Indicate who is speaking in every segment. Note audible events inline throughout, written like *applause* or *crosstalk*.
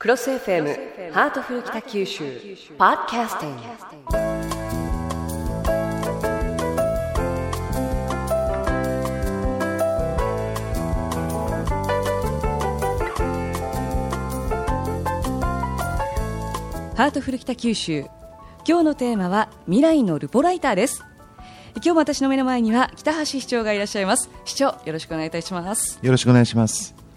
Speaker 1: クロス FM ハートフル北九州ポッドキャスティング。ハートフル北九州今日のテーマは未来のルポライターです。今日も私の目の前には北橋市長がいらっしゃいます。市長よろしくお願いいたします。
Speaker 2: よろしくお願いします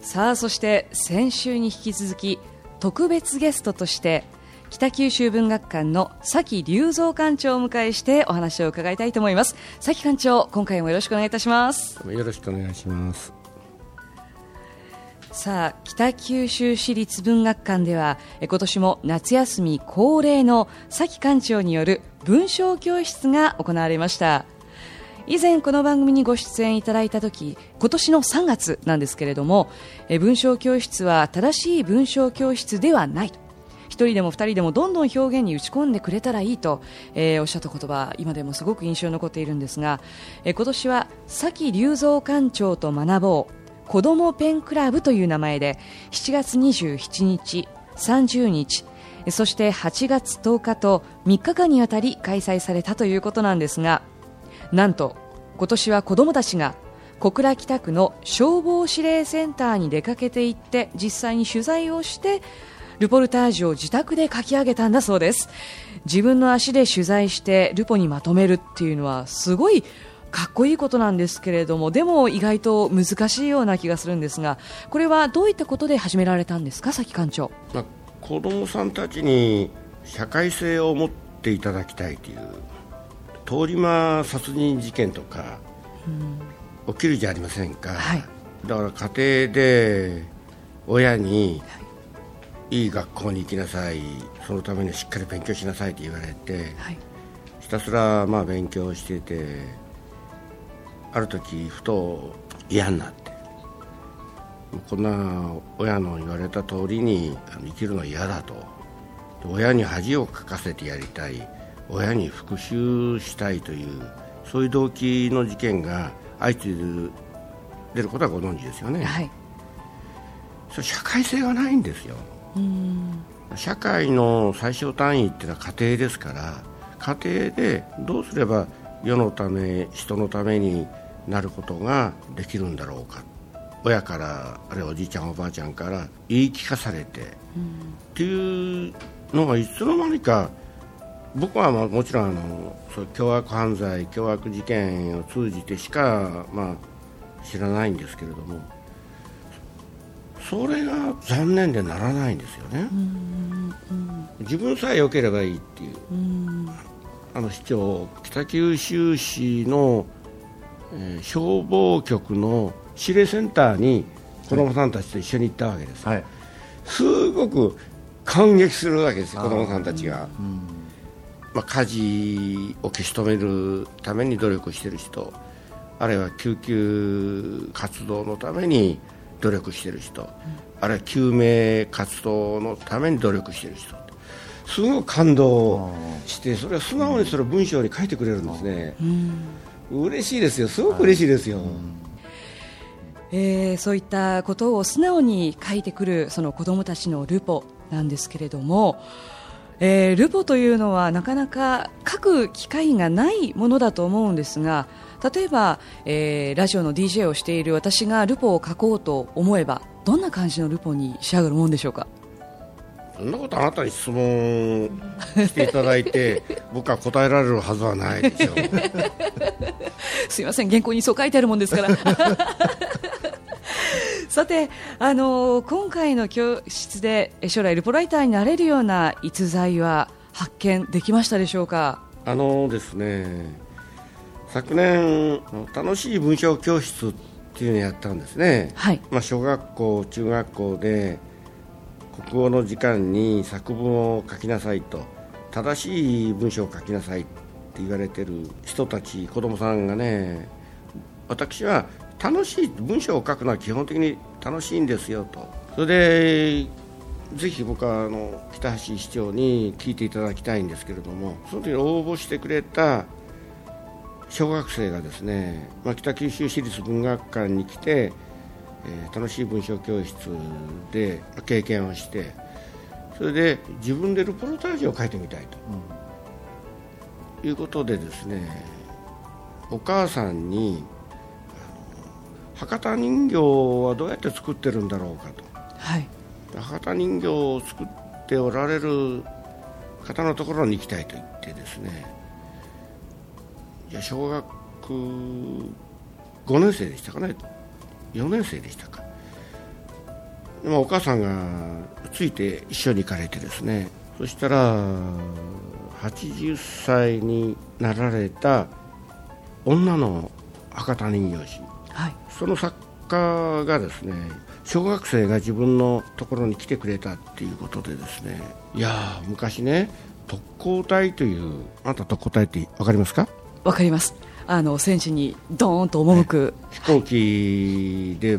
Speaker 1: さあそして先週に引き続き特別ゲストとして北九州文学館の崎隆三館長をお迎えしてお話を伺いたいと思います。崎館長今回もよろしくお願いいたします。
Speaker 3: よろしくお願いします。
Speaker 1: さあ北九州市立文学館では今年も夏休み恒例の崎館長による文章教室が行われました以前この番組にご出演いただいた時今年の3月なんですけれども文章教室は正しい文章教室ではないと。1人でも2人でもどんどん表現に打ち込んでくれたらいいと、えー、おっしゃった言葉今でもすごく印象に残っているんですが、えー、今年は崎隆三館長と学ぼう子どもペンクラブという名前で7月27日、30日そして8月10日と3日間にわたり開催されたということなんですがなんと今年は子どもたちが小倉北区の消防指令センターに出かけていって実際に取材をしてルポルタージュを自宅で書き上げたんだそうです。自分の足で取材してルポにまとめるっていうのはすごいかっこいいことなんですけれどもでも意外と難しいような気がするんですがこれはどういったことで始められたんですか、崎館長、
Speaker 3: まあ、子どもさんたちに社会性を持っていただきたいという通り魔殺人事件とか起きるじゃありませんか、はい、だから家庭で親にい。い学校に行きなさい。そのためにしっかり勉強しなさいと言われて、はい、ひたすらまあ勉強しててある時ふと嫌になってこんな親の言われた通りに生きるのは嫌だと。親に恥をかかせてやりたい親に復讐したいというそういう動機の事件が相次いで出ることはご存知ですよね、はい、それ社会性がないんですよ。社会の最小単位っていうのは家庭ですから家庭でどうすれば世のため人のためになることができるんだろうか。親からあるいはおじいちゃんおばあちゃんから言い聞かされて、うん、っていうのがいつの間にか僕はまあもちろんあのそう凶悪犯罪凶悪事件を通じてしか、まあ、知らないんですけれどもそれが残念でならないんですよね、うんうん、自分さえ良ければいいっていう、あの市長北九州市のえー、消防局の指令センターに子どもさんたちと一緒に行ったわけです、はい、すごく感激するわけですよ、子どもさんたちが。まあ、火事を消し止めるために努力している人あるいは救急活動のために努力している人、うん、あるいは救命活動のために努力している人。すごく感動してそれは素直にそれを文章に書いてくれるんですね。うん。嬉しいですよ、すごく嬉しいですよ。
Speaker 1: えー、そういったことを素直に書いてくるその子どもたちのルポなんですけれども、えー、ルポというのはなかなか書く機会がないものだと思うんですが例えば、えー、ラジオの DJ をしている私がルポを書こうと思えばどんな感じのルポに仕上がるもんでしょうか？
Speaker 3: そんなことあなたに質問していただいて *laughs* 僕は答えられるはずはないでしょ *laughs*
Speaker 1: すいません原稿にそう書いてあるもんですからさて、あのー、今回の教室で将来ルポライターになれるような逸材は発見できましたでしょうか？
Speaker 3: あのですね昨年楽しい文章教室っていうのをやったんですね、はい。まあ、小学校中学校で国語の時間に作文を書きなさいと正しい文章を書きなさいって言われてる人たち子供さんがね私は楽しい文章を書くのは基本的に楽しいんですよと。それでぜひ僕はあの北橋市長に聞いていただきたいんですけれどもその時に応募してくれた小学生がですね、まあ、北九州市立文学館に来てえー、楽しい文章教室で経験をしてそれで自分でルポルタージュを書いてみたいと、うん、いうことでですねお母さんに博多人形はどうやって作ってるんだろうかと、
Speaker 1: はい、
Speaker 3: 博多人形を作っておられる方のところに行きたいと言ってですね。いや小学5年生でしたかね。4年生でしたか。でもお母さんがついて一緒に行かれてですね。そしたら80歳になられた女の博多人形師、
Speaker 1: はい、
Speaker 3: その作家がですね小学生が自分のところに来てくれたっていうことでですねいや昔ね特攻隊というあなた特攻隊って分かりますか？
Speaker 1: 分かります。あの戦地にドーンと赴く、
Speaker 3: 飛行機で、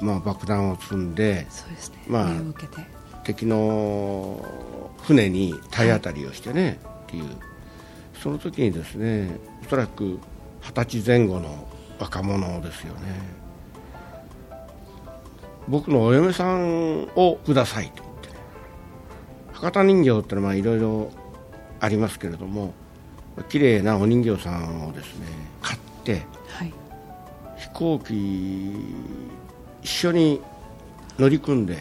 Speaker 3: まあ、爆弾を積んで
Speaker 1: そうですね、
Speaker 3: まあ、敵の船に体当たりをしてね、っていう。その時にですねおそらく二十歳前後の若者ですよね。僕のお嫁さんをくださいと言って。ね博多人形ってのはいろいろありますけれども綺麗なお人形さんをですね買って、
Speaker 1: はい、
Speaker 3: 飛行機一緒に乗り組んで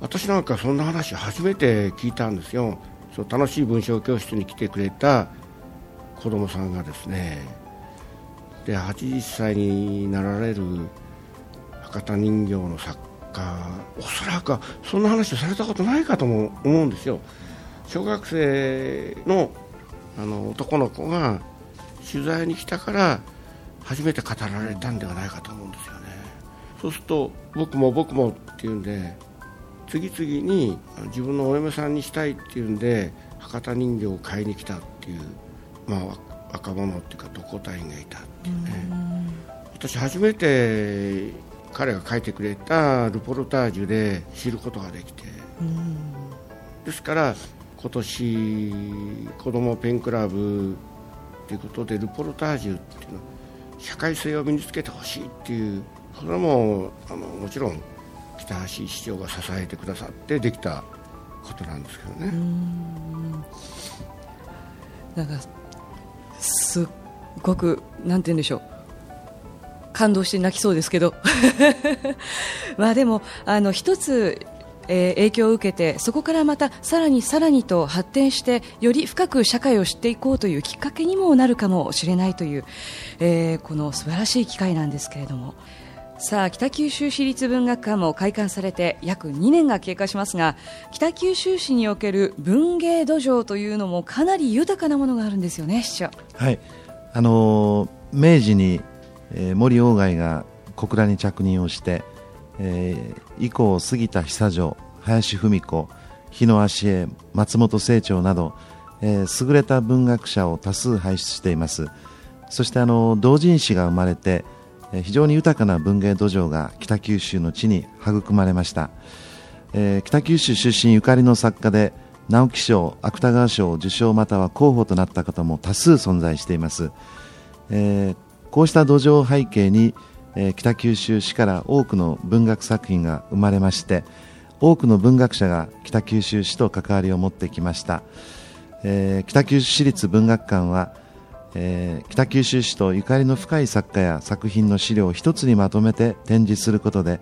Speaker 3: 私なんかそんな話初めて聞いたんですよ。そう楽しい文章教室に来てくれた子供さんがですねで80歳になられる博多人形の作家おそらくそんな話をされたことないかとも思うんですよ。小学生のあの男の子が取材に来たから初めて語られたんではないかと思うんですよね。そうすると僕も僕もっていうんで次々に自分のお嫁さんにしたいっていうんで博多人形を買いに来たっていう、まあ、若者っていうか特攻隊員がいたっていうね私初めて彼が書いてくれたルポルタージュで知ることができて。ですから今年子どもペンクラブということでルポルタージュっていうの社会性を身につけてほしいっていうそれはもうあのもちろん北橋市長が支えてくださってできたことなんですけどね。
Speaker 1: なんかすっごくなんて言うんでしょう感動して泣きそうですけど *laughs* まあでもあの一つえー、影響を受けてそこからまたさらにさらにと発展してより深く社会を知っていこうというきっかけにもなるかもしれないという、えー、この素晴らしい機会なんですけれども。さあ北九州市立文学館も開館されて約2年が経過しますが北九州市における文芸土壌というのもかなり豊かなものがあるんですよね市長。
Speaker 2: はい。あのー、明治に、えー、森鴎外が小倉に着任をしてえー、以降杉田久女林芙美子日野足へ松本清張など、えー、優れた文学者を多数輩出しています。そしてあの同人誌が生まれて、非常に豊かな文芸土壌が北九州の地に育まれました、えー、北九州出身ゆかりの作家で直木賞、芥川賞受賞または候補となった方も多数存在しています、えー、こうした土壌背景にえー、北九州市から多くの文学作品が生まれまして多くの文学者が北九州市と関わりを持ってきました、えー、北九州市立文学館は、えー、北九州市とゆかりの深い作家や作品の資料を一つにまとめて展示することで、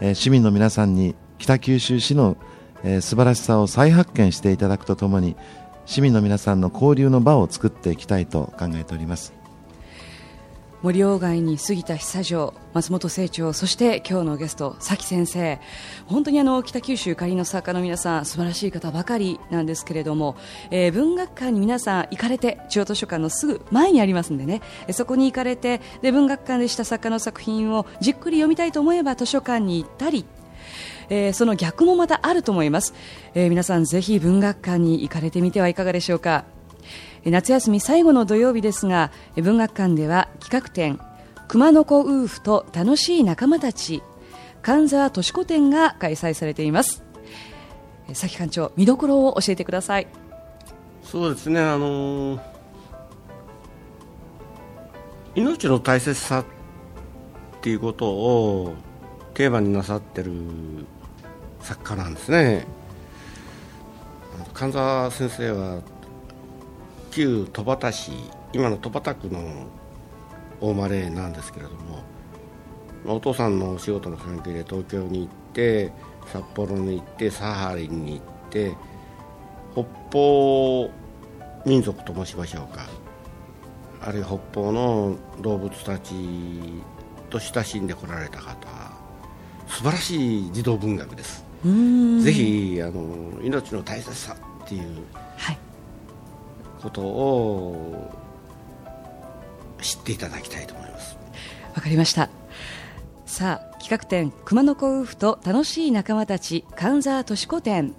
Speaker 2: え市民の皆さんに北九州市の、えー、素晴らしさを再発見していただくとともに市民の皆さんの交流の場を作っていきたいと考えております。
Speaker 1: 森鴎外に杉田久女松本清張そして今日のゲスト崎先生。本当にあの北九州仮の作家の皆さん素晴らしい方ばかりなんですけれども、えー、文学館に皆さん行かれて中央図書館のすぐ前にありますんでね。そこに行かれてで文学館でした作家の作品をじっくり読みたいと思えば図書館に行ったりえー、その逆もまたあると思います、えー、皆さんぜひ文学館に行かれてみてはいかがでしょうか。夏休み最後の土曜日ですが文学館では企画展熊野子夫婦と楽しい仲間たち神沢敏子展が開催されています。崎館長見どころを教えてください。
Speaker 3: そうですねあのー、命の大切さっていうことをテーマになさってる作家なんですね。神沢先生は旧戸畑市今の戸畑区の大生まれなんですけれどもお父さんのお仕事の関係で東京に行って札幌に行ってサハリンに行って北方民族と申しましょうか。あるいは北方の動物たちと親しんでこられた方素晴らしい児童文学です。ぜひあの命の大切さっていうことを知っていただきたいと思います。
Speaker 1: わかりました。さあ企画展熊野古夫婦と楽しい仲間たち神沢敏子展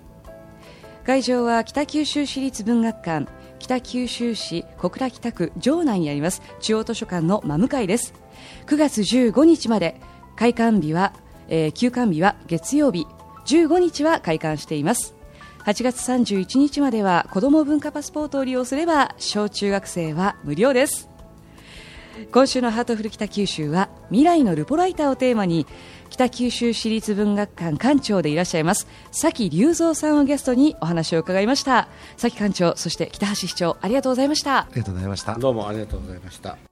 Speaker 1: 会場は北九州市立文学館北九州市小倉北区城内にあります中央図書館の真向かいです。9月15日まで開館日は、えー、休館日は月曜日。15日は開館しています。8月31日までは子ども文化パスポートを利用すれば小中学生は無料です。今週のハートフル北九州は未来のルポライターをテーマに北九州市立文学館館長でいらっしゃいます。崎隆三さんをゲストにお話を伺いました。崎館長そして北橋市長ありがとうございました。あ
Speaker 2: りがとうございました。
Speaker 3: どうもありがとうございました